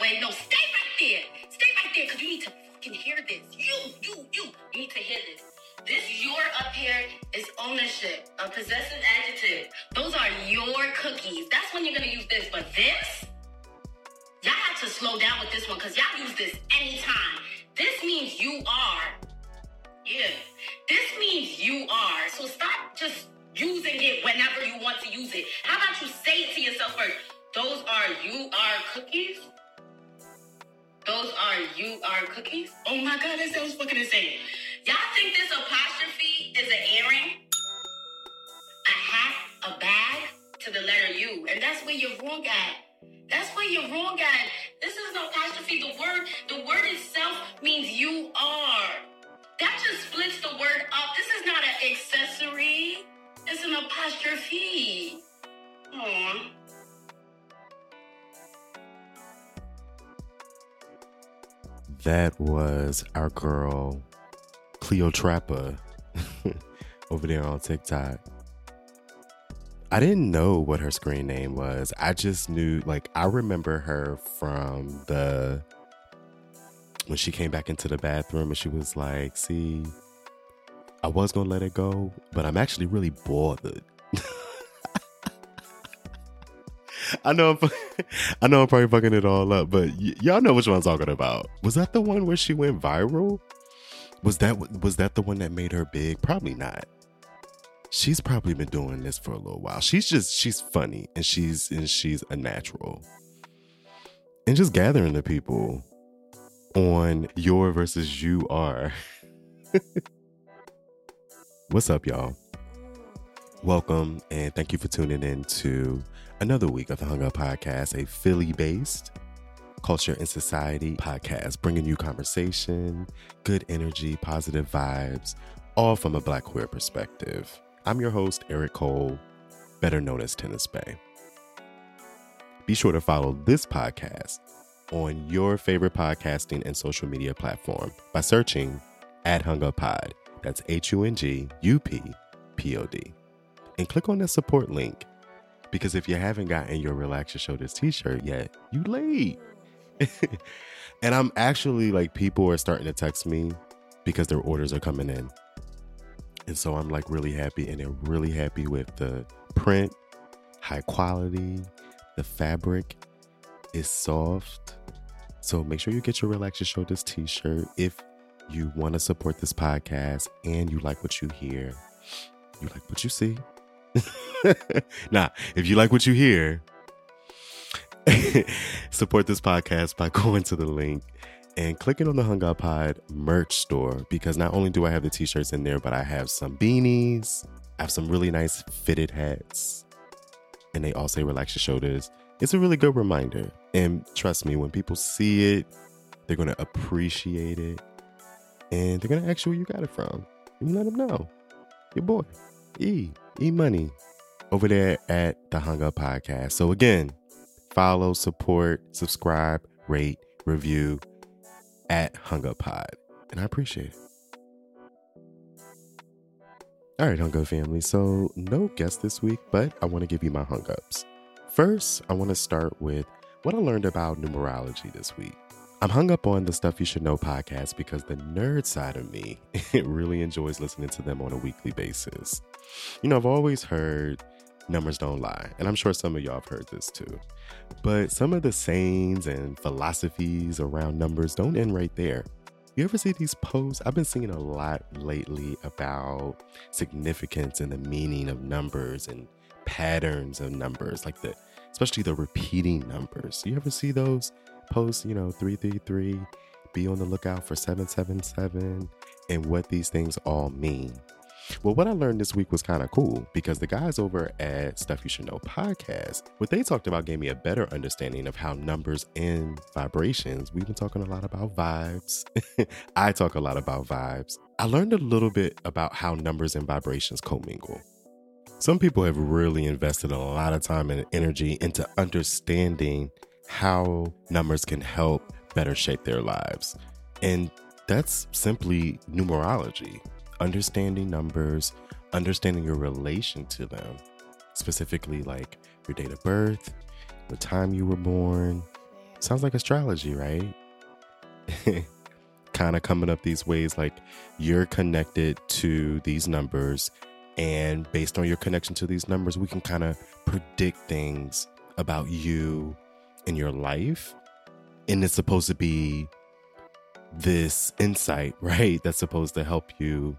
Wait, no, stay right there. Stay right there, because you need to fucking hear this. You, you, you, you need to hear this. This your up here is ownership, a possessive adjective. Those are your cookies. That's when you're gonna use this. But this, y'all have to slow down with this one because y'all use this anytime. This means you are. Yeah. This means you are. So stop just using it whenever you want to use it. How about you say it to yourself first? Those are you are cookies? Those are you are cookies? Oh my god, that sounds fucking insane. Y'all think this apostrophe is an earring? A hat, a bag to the letter U. And that's where you're wrong at. That's where you're wrong at. This is an apostrophe. The word, the word itself means you are. That just splits the word up. This is not an accessory. It's an apostrophe. Aww. That was our girl Cleotrapa over there on TikTok. I didn't know what her screen name was. I just knew, like, I remember her from the when she came back into the bathroom and she was like, "See, I was gonna let it go, but I'm actually really bothered." I know, I'm, I know, I'm probably fucking it all up, but y- y'all know which one I'm talking about. Was that the one where she went viral? Was that was that the one that made her big? Probably not. She's probably been doing this for a little while. She's just she's funny and she's and she's a natural. And just gathering the people on your versus you are. What's up, y'all? Welcome and thank you for tuning in to another week of the Hung Up Podcast, a Philly based culture and society podcast, bringing you conversation, good energy, positive vibes, all from a Black queer perspective. I'm your host, Eric Cole, better known as Tennis Bay. Be sure to follow this podcast on your favorite podcasting and social media platform by searching at Hung Up Pod. That's H U N G U P P O D. And click on the support link because if you haven't gotten your Relax Your Shoulders t shirt yet, you late. and I'm actually like, people are starting to text me because their orders are coming in. And so I'm like really happy and they're really happy with the print, high quality, the fabric is soft. So make sure you get your Relax Your Shoulders t shirt if you want to support this podcast and you like what you hear. You like what you see. nah, if you like what you hear, support this podcast by going to the link and clicking on the Hung Up Pod merch store because not only do I have the t-shirts in there, but I have some beanies, I have some really nice fitted hats, and they all say relax your shoulders. It's a really good reminder. And trust me, when people see it, they're gonna appreciate it. And they're gonna ask you where you got it from. And you let them know. Your boy, E, E Money, over there at the Hung Up Podcast. So again, follow, support, subscribe, rate, review at Hung Up Pod. And I appreciate it. All right, Hung Up family. So, no guest this week, but I want to give you my Hung Ups. First, I want to start with what I learned about numerology this week. I'm hung up on the Stuff You Should Know podcast because the nerd side of me it really enjoys listening to them on a weekly basis. You know, I've always heard numbers don't lie, and I'm sure some of y'all have heard this too. But some of the sayings and philosophies around numbers don't end right there. You ever see these posts? I've been seeing a lot lately about significance and the meaning of numbers and patterns of numbers, like the especially the repeating numbers. You ever see those posts, you know, 333, be on the lookout for 777, and what these things all mean? Well, what I learned this week was kind of cool because the guys over at Stuff You Should Know podcast, what they talked about gave me a better understanding of how numbers and vibrations, we've been talking a lot about vibes. I talk a lot about vibes. I learned a little bit about how numbers and vibrations commingle. Some people have really invested a lot of time and energy into understanding how numbers can help better shape their lives. And that's simply numerology understanding numbers, understanding your relation to them, specifically like your date of birth, the time you were born, Sounds like astrology, right? kind of coming up these ways like you're connected to these numbers and based on your connection to these numbers we can kind of predict things about you in your life and it's supposed to be this insight right that's supposed to help you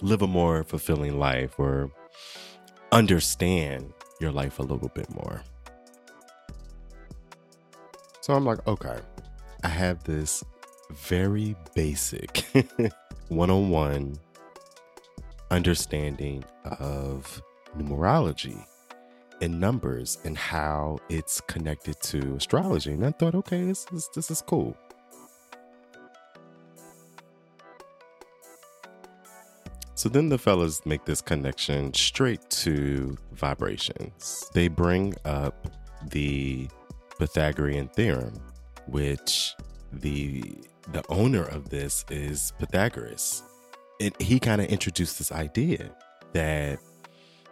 live a more fulfilling life or understand your life a little bit more. So i'm like okay i have this very basic one on one understanding of numerology and numbers and how it's connected to astrology. And I thought, okay, this is this is cool. So then the fellas make this connection straight to vibrations. They bring up the Pythagorean theorem, which the the owner of this is Pythagoras. And he kind of introduced this idea that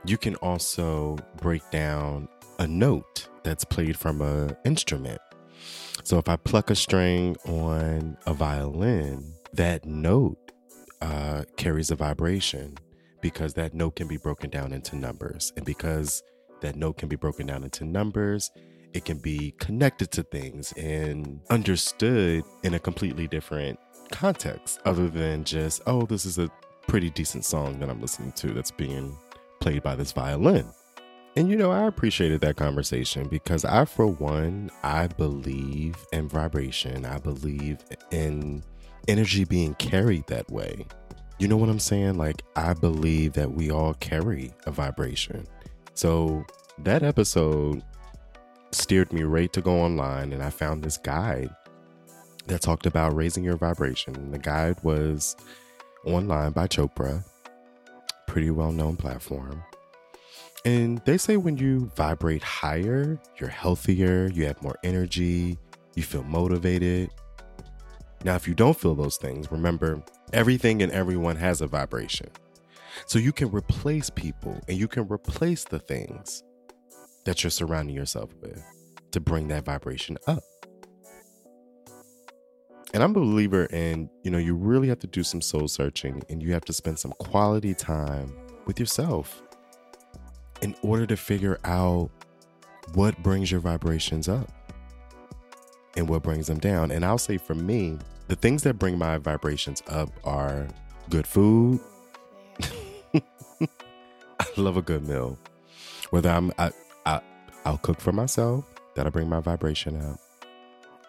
you can also break down a note that's played from an instrument. So if I pluck a string on a violin, that note uh, carries a vibration because that note can be broken down into numbers. And because that note can be broken down into numbers, it can be connected to things and understood in a completely different context other than just, oh, this is a pretty decent song that I'm listening to that's being played by this violin. And you know, I appreciated that conversation because I, for one, I believe in vibration. I believe in energy being carried that way. You know what I'm saying? Like, I believe that we all carry a vibration. So, that episode steered me right to go online and I found this guide that talked about raising your vibration. The guide was online by Chopra, pretty well known platform. And they say when you vibrate higher, you're healthier, you have more energy, you feel motivated. Now, if you don't feel those things, remember everything and everyone has a vibration. So you can replace people and you can replace the things that you're surrounding yourself with to bring that vibration up. And I'm a believer in, you know, you really have to do some soul searching and you have to spend some quality time with yourself in order to figure out what brings your vibrations up and what brings them down. And I'll say for me, the things that bring my vibrations up are good food. I love a good meal. Whether I'm I, I I'll cook for myself, that'll bring my vibration up.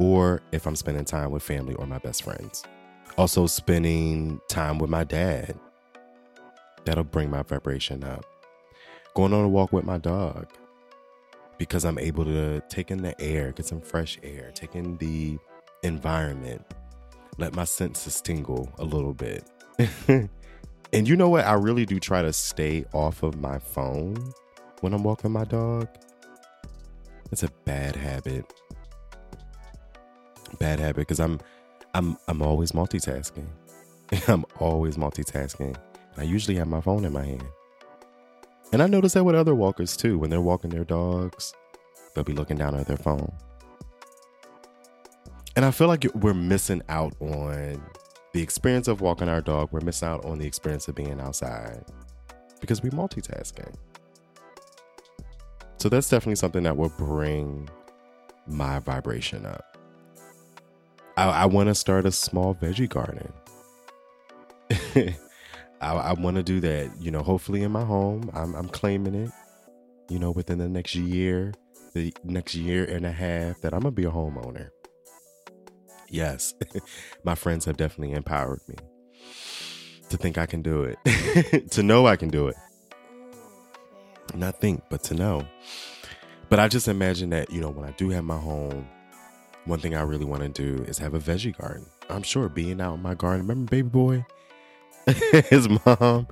Or if I'm spending time with family or my best friends. Also spending time with my dad. That'll bring my vibration up. Going on a walk with my dog. Because I'm able to take in the air, get some fresh air, take in the environment, let my senses tingle a little bit. and you know what? I really do try to stay off of my phone when I'm walking my dog it's a bad habit. Bad habit because I'm I'm I'm always multitasking. I'm always multitasking. I usually have my phone in my hand. And I notice that with other walkers too. When they're walking their dogs, they'll be looking down at their phone. And I feel like we're missing out on the experience of walking our dog. We're missing out on the experience of being outside because we're multitasking. So that's definitely something that will bring my vibration up. I, I want to start a small veggie garden. I, I want to do that, you know, hopefully in my home. I'm, I'm claiming it, you know, within the next year, the next year and a half that I'm going to be a homeowner. Yes, my friends have definitely empowered me to think I can do it, to know I can do it not think, but to know. But I just imagine that, you know, when I do have my home, one thing I really want to do is have a veggie garden. I'm sure being out in my garden. Remember baby boy? His mom,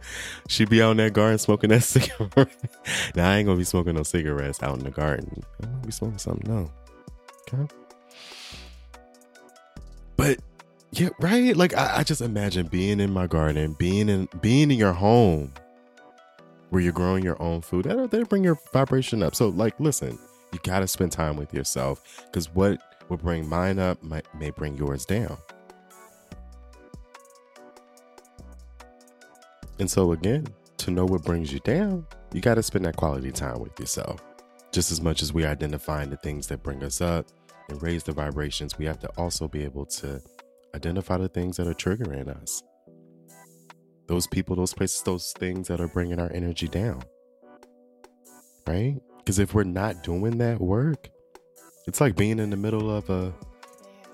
she'd be out in that garden smoking that cigarette. now I ain't gonna be smoking no cigarettes out in the garden. I'm gonna be smoking something no. Okay. But yeah, right. Like I, I just imagine being in my garden, being in being in your home, where you're growing your own food, that'll, that'll bring your vibration up. So, like, listen, you got to spend time with yourself because what What bring mine up might, may bring yours down. And so, again, to know what brings you down, you got to spend that quality time with yourself. Just as much as we identify the things that bring us up and raise the vibrations, we have to also be able to identify the things that are triggering us. Those people, those places, those things that are bringing our energy down. Right? Because if we're not doing that work, it's like being in the middle of a,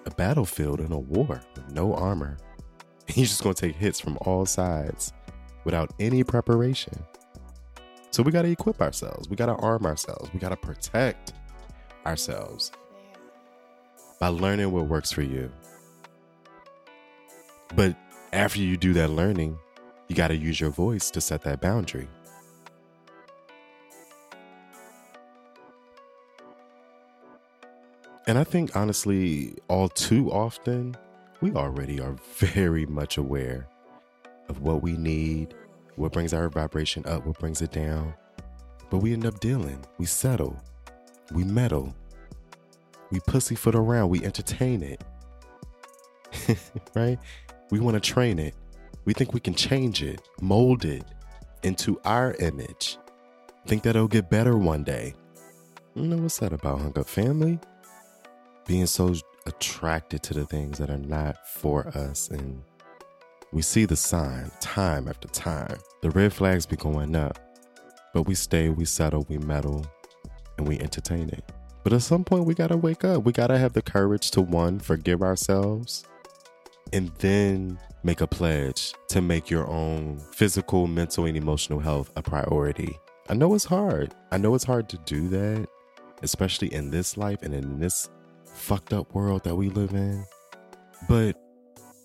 a battlefield in a war with no armor. You're just to take hits from all sides without any preparation. So we got to equip ourselves. We got to arm ourselves. We got to protect ourselves by learning what works for you. But after you do that learning, you got to use your voice to set that boundary. And I think, honestly, all too often, we already are very much aware of what we need, what brings our vibration up, what brings it down. But we end up dealing, we settle, we meddle, we pussyfoot around, we entertain it. right? We want to train it. We think we can change it, mold it into our image. Think that it'll get better one day. You know what's that about, Hung Up Family? Being so attracted to the things that are not for us and we see the sign time after time. The red flags be going up, but we stay, we settle, we meddle, and we entertain it. But at some point, we gotta wake up. We gotta have the courage to one, forgive ourselves, and then make a pledge to make your own physical, mental, and emotional health a priority. I know it's hard. I know it's hard to do that, especially in this life and in this fucked up world that we live in. But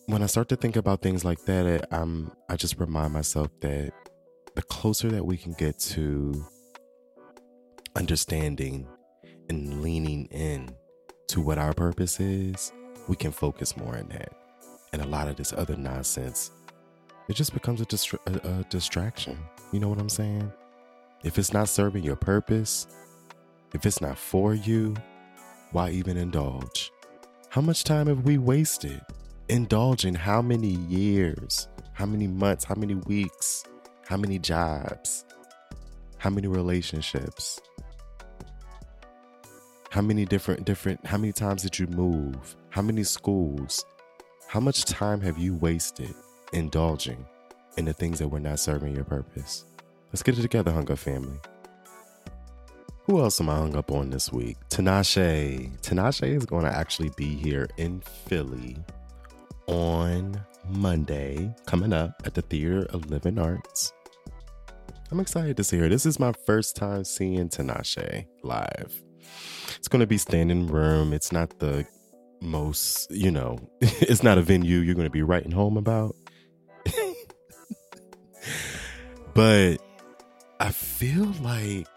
when I start to think about things like that, I'm I just remind myself that the closer that we can get to understanding and leaning in to what our purpose is, we can focus more on that. And a lot of this other nonsense, it just becomes a, distra- a, a distraction. You know what I'm saying? If it's not serving your purpose, if it's not for you, why even indulge? How much time have we wasted indulging how many years, how many months, how many weeks, how many jobs, how many relationships, how many different different how many times did you move? How many schools? How much time have you wasted indulging in the things that were not serving your purpose? Let's get it together, Hunger family. Who else am I hung up on this week? Tinashe. Tinashe is going to actually be here in Philly on Monday, coming up at the Theater of Living Arts. I'm excited to see her. This is my first time seeing Tinashe live. It's going to be standing room. It's not the most, you know, it's not a venue you're going to be writing home about. but I feel like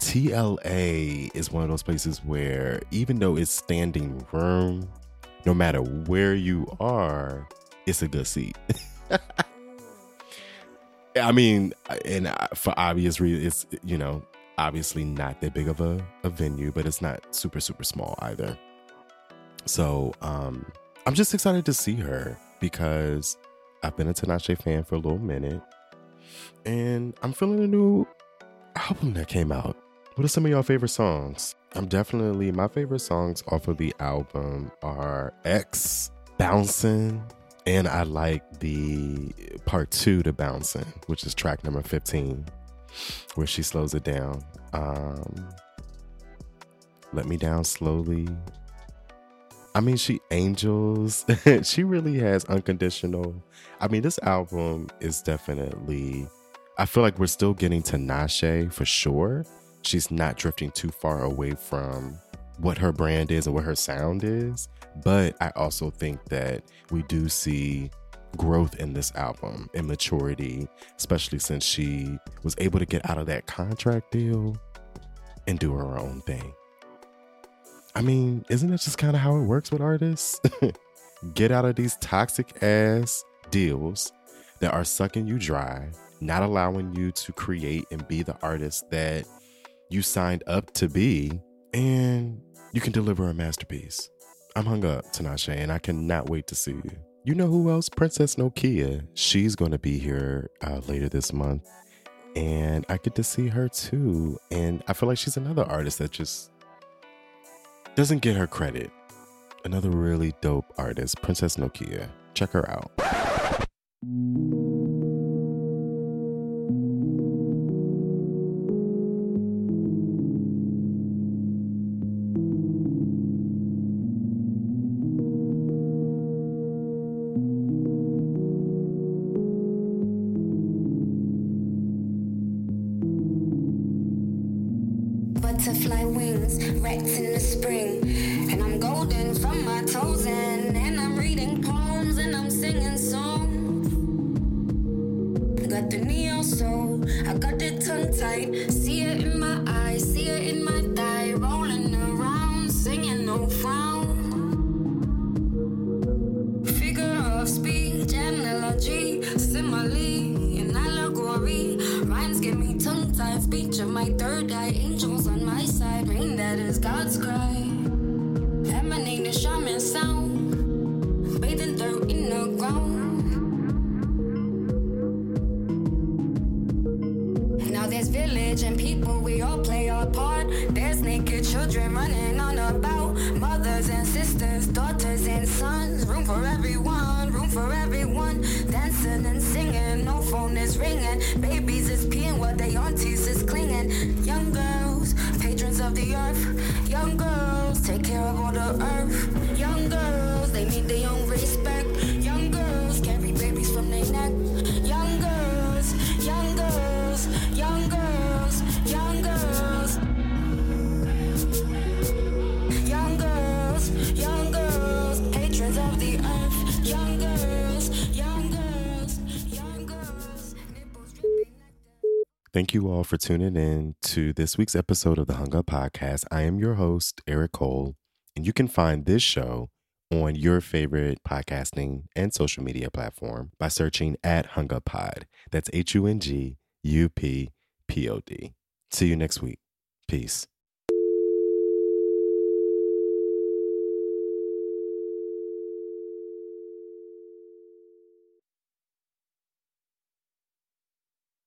TLA is one of those places where even though it's standing room, no matter where you are, it's a good seat. I mean, and for obvious reasons, it's, you know, obviously not that big of a, a venue, but it's not super, super small either. So um, I'm just excited to see her because I've been a Tinashe fan for a little minute and I'm feeling a new album that came out. What are some of y'all favorite songs? I'm definitely my favorite songs off of the album are X, Bouncing, and I like the part two to Bouncing, which is track number 15, where she slows it down. Um, Let Me Down Slowly. I mean, she angels. she really has unconditional. I mean, this album is definitely. I feel like we're still getting Tinashe for sure she's not drifting too far away from what her brand is and what her sound is. But I also think that we do see growth in this album and maturity, especially since she was able to get out of that contract deal and do her own thing. I mean, isn't it just kind of how it works with artists? get out of these toxic ass deals that are sucking you dry, not allowing you to create and be the artist that you signed up to be, and you can deliver a masterpiece. I'm hung up, Tinashe, and I cannot wait to see you. You know who else? Princess Nokia. She's going to be here uh, later this month. And I get to see her too. And I feel like she's another artist that just doesn't get her credit. Another really dope artist, Princess Nokia. Check her out. My third eye. Angels on my side, rain that is God's cry. Sisters, daughters and sons. Room for everyone, room for everyone. Dancing and singing, no phone is ringing. Babies is peeing while they aunties is clinging. Young girls, patrons of the earth. Young girls, take care of all the earth. Thank you all for tuning in to this week's episode of the Hung Up Podcast. I am your host, Eric Cole, and you can find this show on your favorite podcasting and social media platform by searching at Hung Up Pod. That's H U N G U P P O D. See you next week. Peace.